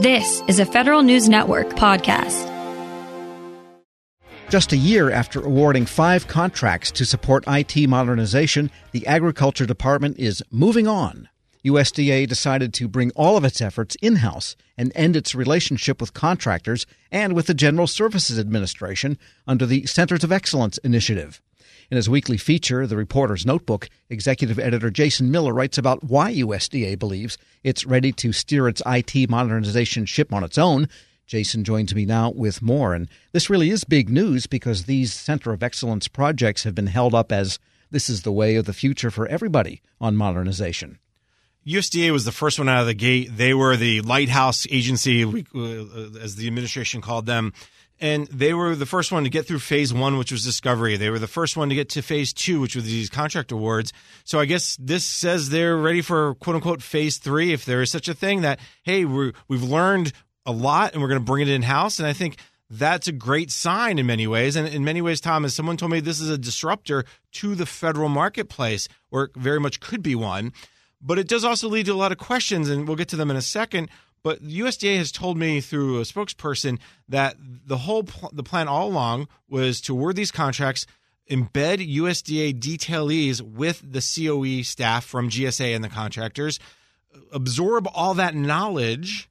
This is a Federal News Network podcast. Just a year after awarding five contracts to support IT modernization, the Agriculture Department is moving on. USDA decided to bring all of its efforts in house and end its relationship with contractors and with the General Services Administration under the Centers of Excellence initiative. In his weekly feature, The Reporter's Notebook, executive editor Jason Miller writes about why USDA believes it's ready to steer its IT modernization ship on its own. Jason joins me now with more. And this really is big news because these Center of Excellence projects have been held up as this is the way of the future for everybody on modernization. USDA was the first one out of the gate. They were the lighthouse agency, uh, as the administration called them and they were the first one to get through phase one, which was discovery. They were the first one to get to phase two, which was these contract awards. So I guess this says they're ready for quote unquote phase three, if there is such a thing. That hey, we we've learned a lot, and we're going to bring it in house. And I think that's a great sign in many ways. And in many ways, Tom, as someone told me, this is a disruptor to the federal marketplace, or very much could be one. But it does also lead to a lot of questions, and we'll get to them in a second but the USDA has told me through a spokesperson that the whole pl- the plan all along was to award these contracts, embed USDA detailees with the COE staff from GSA and the contractors, absorb all that knowledge,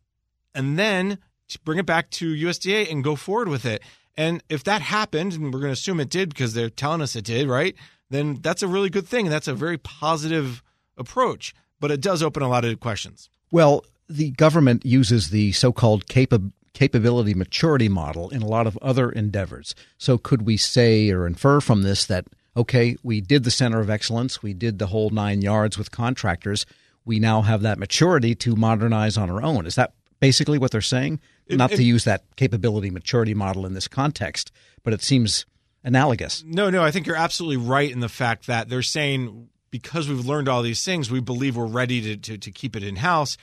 and then bring it back to USDA and go forward with it. And if that happened, and we're going to assume it did because they're telling us it did, right? Then that's a really good thing. That's a very positive approach, but it does open a lot of questions. Well, the government uses the so-called capa- capability maturity model in a lot of other endeavors. So could we say or infer from this that okay, we did the center of excellence, we did the whole 9 yards with contractors, we now have that maturity to modernize on our own. Is that basically what they're saying? It, Not it, to use that capability maturity model in this context, but it seems analogous. No, no, I think you're absolutely right in the fact that they're saying because we've learned all these things, we believe we're ready to, to, to keep it in house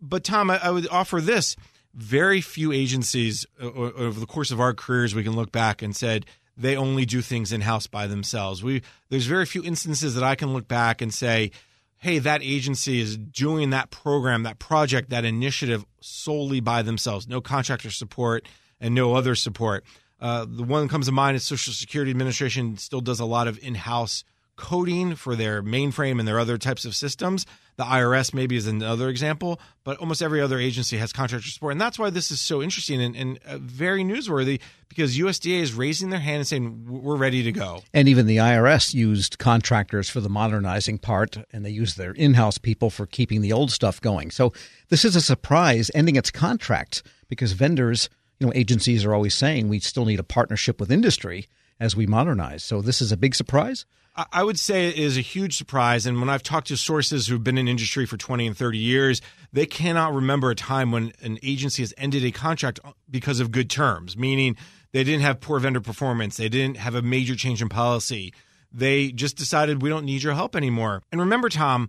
but Tom, I, I, would offer this: very few agencies over the course of our careers we can look back and said they only do things in house by themselves. We there's very few instances that I can look back and say, hey, that agency is doing that program, that project, that initiative solely by themselves, no contractor support and no other support. Uh, the one that comes to mind is Social Security Administration still does a lot of in-house coding for their mainframe and their other types of systems. The IRS maybe is another example, but almost every other agency has contractor support. And that's why this is so interesting and, and uh, very newsworthy because USDA is raising their hand and saying, we're ready to go. And even the IRS used contractors for the modernizing part, and they used their in house people for keeping the old stuff going. So this is a surprise ending its contract because vendors, you know, agencies are always saying we still need a partnership with industry as we modernize. So this is a big surprise. I would say it is a huge surprise. And when I've talked to sources who've been in industry for 20 and 30 years, they cannot remember a time when an agency has ended a contract because of good terms, meaning they didn't have poor vendor performance, they didn't have a major change in policy. They just decided we don't need your help anymore. And remember, Tom,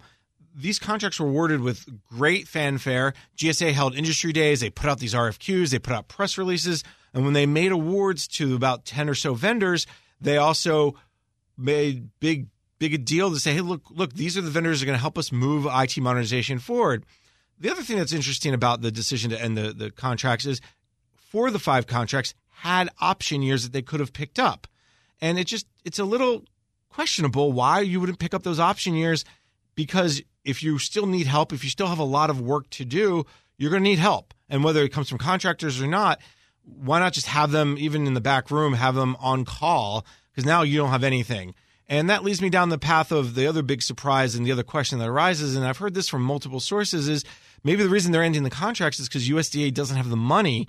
these contracts were awarded with great fanfare. GSA held industry days, they put out these RFQs, they put out press releases. And when they made awards to about 10 or so vendors, they also made big big a deal to say, hey, look, look, these are the vendors that are going to help us move IT modernization forward. The other thing that's interesting about the decision to end the, the contracts is four of the five contracts had option years that they could have picked up. And it just it's a little questionable why you wouldn't pick up those option years because if you still need help, if you still have a lot of work to do, you're going to need help. And whether it comes from contractors or not, why not just have them even in the back room, have them on call because now you don't have anything. And that leads me down the path of the other big surprise and the other question that arises. And I've heard this from multiple sources is maybe the reason they're ending the contracts is because USDA doesn't have the money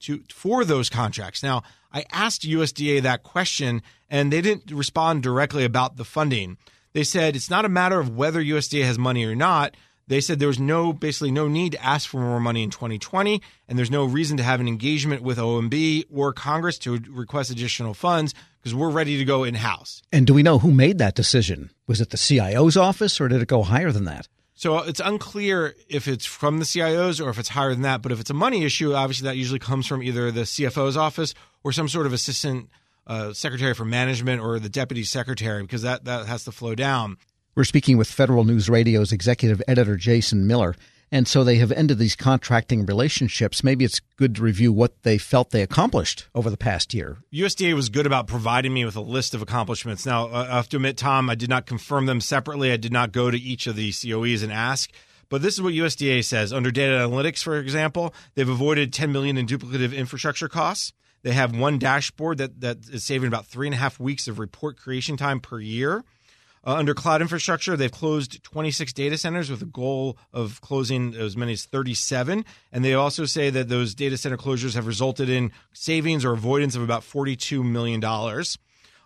to for those contracts. Now, I asked USDA that question and they didn't respond directly about the funding. They said it's not a matter of whether USDA has money or not. They said there was no basically no need to ask for more money in 2020, and there's no reason to have an engagement with OMB or Congress to request additional funds because we're ready to go in house. And do we know who made that decision? Was it the CIO's office or did it go higher than that? So it's unclear if it's from the CIOs or if it's higher than that. But if it's a money issue, obviously that usually comes from either the CFO's office or some sort of assistant uh, secretary for management or the deputy secretary because that, that has to flow down. We're speaking with Federal News Radio's executive editor Jason Miller. And so they have ended these contracting relationships. Maybe it's good to review what they felt they accomplished over the past year. USDA was good about providing me with a list of accomplishments. Now, uh, I have to admit, Tom, I did not confirm them separately. I did not go to each of the COEs and ask. But this is what USDA says. Under data analytics, for example, they've avoided 10 million in duplicative infrastructure costs. They have one dashboard that, that is saving about three and a half weeks of report creation time per year. Uh, under cloud infrastructure, they've closed 26 data centers with a goal of closing as many as 37. And they also say that those data center closures have resulted in savings or avoidance of about $42 million.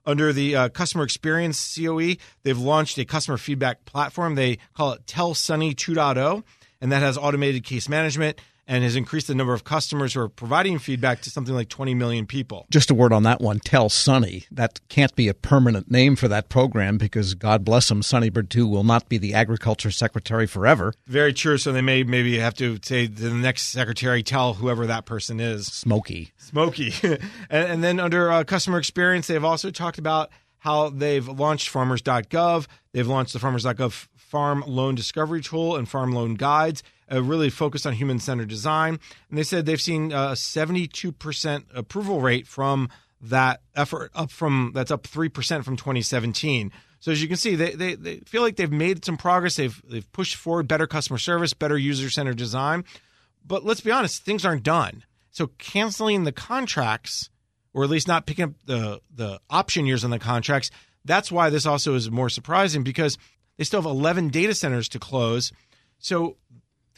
Under the uh, customer experience COE, they've launched a customer feedback platform. They call it Tell Sonny 2.0, and that has automated case management and has increased the number of customers who are providing feedback to something like 20 million people. Just a word on that one. Tell Sonny. That can't be a permanent name for that program because God bless him, Sonny Perdue will not be the agriculture secretary forever. Very true. So they may maybe have to say the next secretary tell whoever that person is. Smoky. Smoky. and, and, then under uh, customer experience, they've also talked about how they've launched farmers.gov. They've launched the farmers.gov farm loan discovery tool and farm loan guides uh, really focused on human centered design. And they said they've seen a 72% approval rate from that effort, up from that's up 3% from 2017. So as you can see, they, they, they feel like they've made some progress. They've they've pushed forward better customer service, better user centered design. But let's be honest, things aren't done. So canceling the contracts, or at least not picking up the the option years on the contracts, that's why this also is more surprising because they still have 11 data centers to close. So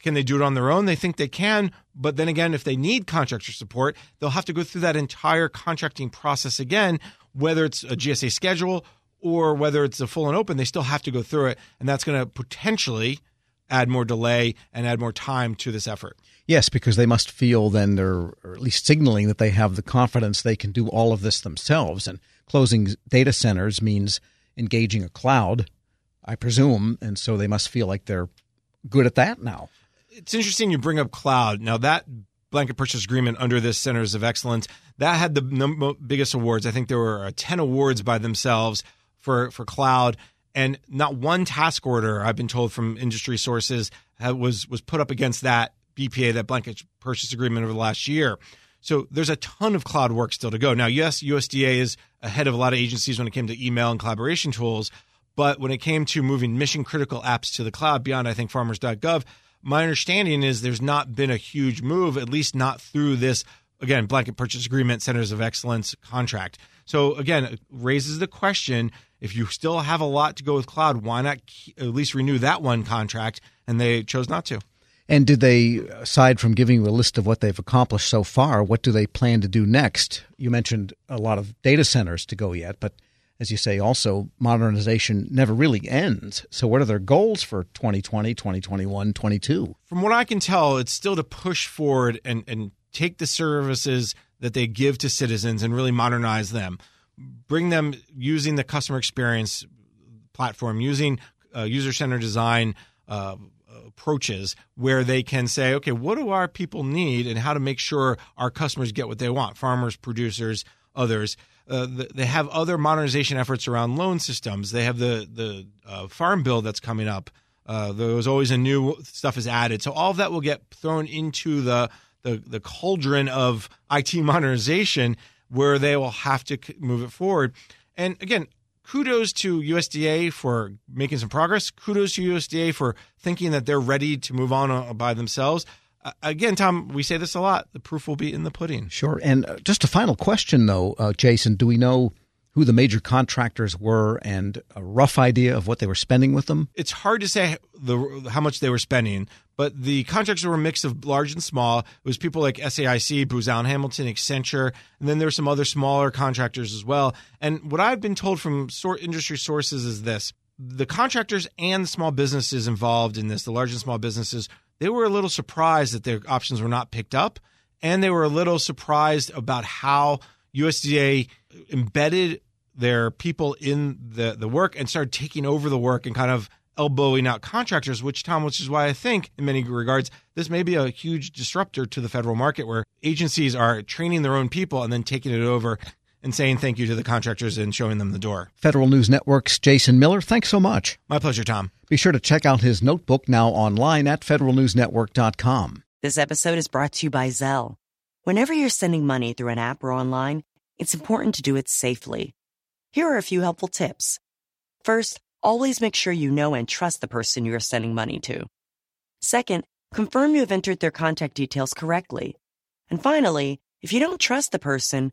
can they do it on their own? They think they can, but then again, if they need contractor support, they'll have to go through that entire contracting process again, whether it's a GSA schedule or whether it's a full and open, they still have to go through it. And that's going to potentially add more delay and add more time to this effort. Yes, because they must feel then they're or at least signaling that they have the confidence they can do all of this themselves. And closing data centers means engaging a cloud, I presume. And so they must feel like they're good at that now it's interesting you bring up cloud. Now that blanket purchase agreement under this Centers of Excellence that had the biggest awards. I think there were uh, ten awards by themselves for for cloud, and not one task order I've been told from industry sources was was put up against that BPA, that blanket purchase agreement over the last year. So there's a ton of cloud work still to go. Now, yes, USDA is ahead of a lot of agencies when it came to email and collaboration tools, but when it came to moving mission critical apps to the cloud beyond, I think, farmers.gov, my understanding is there's not been a huge move, at least not through this again blanket purchase agreement, centers of excellence contract. So again, it raises the question: if you still have a lot to go with cloud, why not at least renew that one contract? And they chose not to. And did they, aside from giving you a list of what they've accomplished so far, what do they plan to do next? You mentioned a lot of data centers to go yet, but as you say, also modernization never really ends. So, what are their goals for 2020, 2021, 22? From what I can tell, it's still to push forward and, and take the services that they give to citizens and really modernize them. Bring them using the customer experience platform, using uh, user centered design uh, approaches where they can say, okay, what do our people need and how to make sure our customers get what they want farmers, producers, others. Uh, they have other modernization efforts around loan systems. They have the the uh, farm bill that's coming up. Uh, there's always a new stuff is added, so all of that will get thrown into the the, the cauldron of IT modernization, where they will have to move it forward. And again, kudos to USDA for making some progress. Kudos to USDA for thinking that they're ready to move on uh, by themselves again, Tom, we say this a lot. The proof will be in the pudding. Sure. And uh, just a final question, though, uh, Jason. Do we know who the major contractors were and a rough idea of what they were spending with them? It's hard to say the how much they were spending, but the contractors were a mix of large and small. It was people like SAIC, Booz Allen Hamilton, Accenture, and then there were some other smaller contractors as well. And what I've been told from industry sources is this the contractors and the small businesses involved in this, the large and small businesses, they were a little surprised that their options were not picked up. And they were a little surprised about how USDA embedded their people in the, the work and started taking over the work and kind of elbowing out contractors, which, Tom, which is why I think in many regards, this may be a huge disruptor to the federal market where agencies are training their own people and then taking it over and saying thank you to the contractors and showing them the door. Federal News Network's Jason Miller, thanks so much. My pleasure, Tom. Be sure to check out his notebook now online at federalnewsnetwork.com. This episode is brought to you by Zelle. Whenever you're sending money through an app or online, it's important to do it safely. Here are a few helpful tips. First, always make sure you know and trust the person you are sending money to. Second, confirm you have entered their contact details correctly. And finally, if you don't trust the person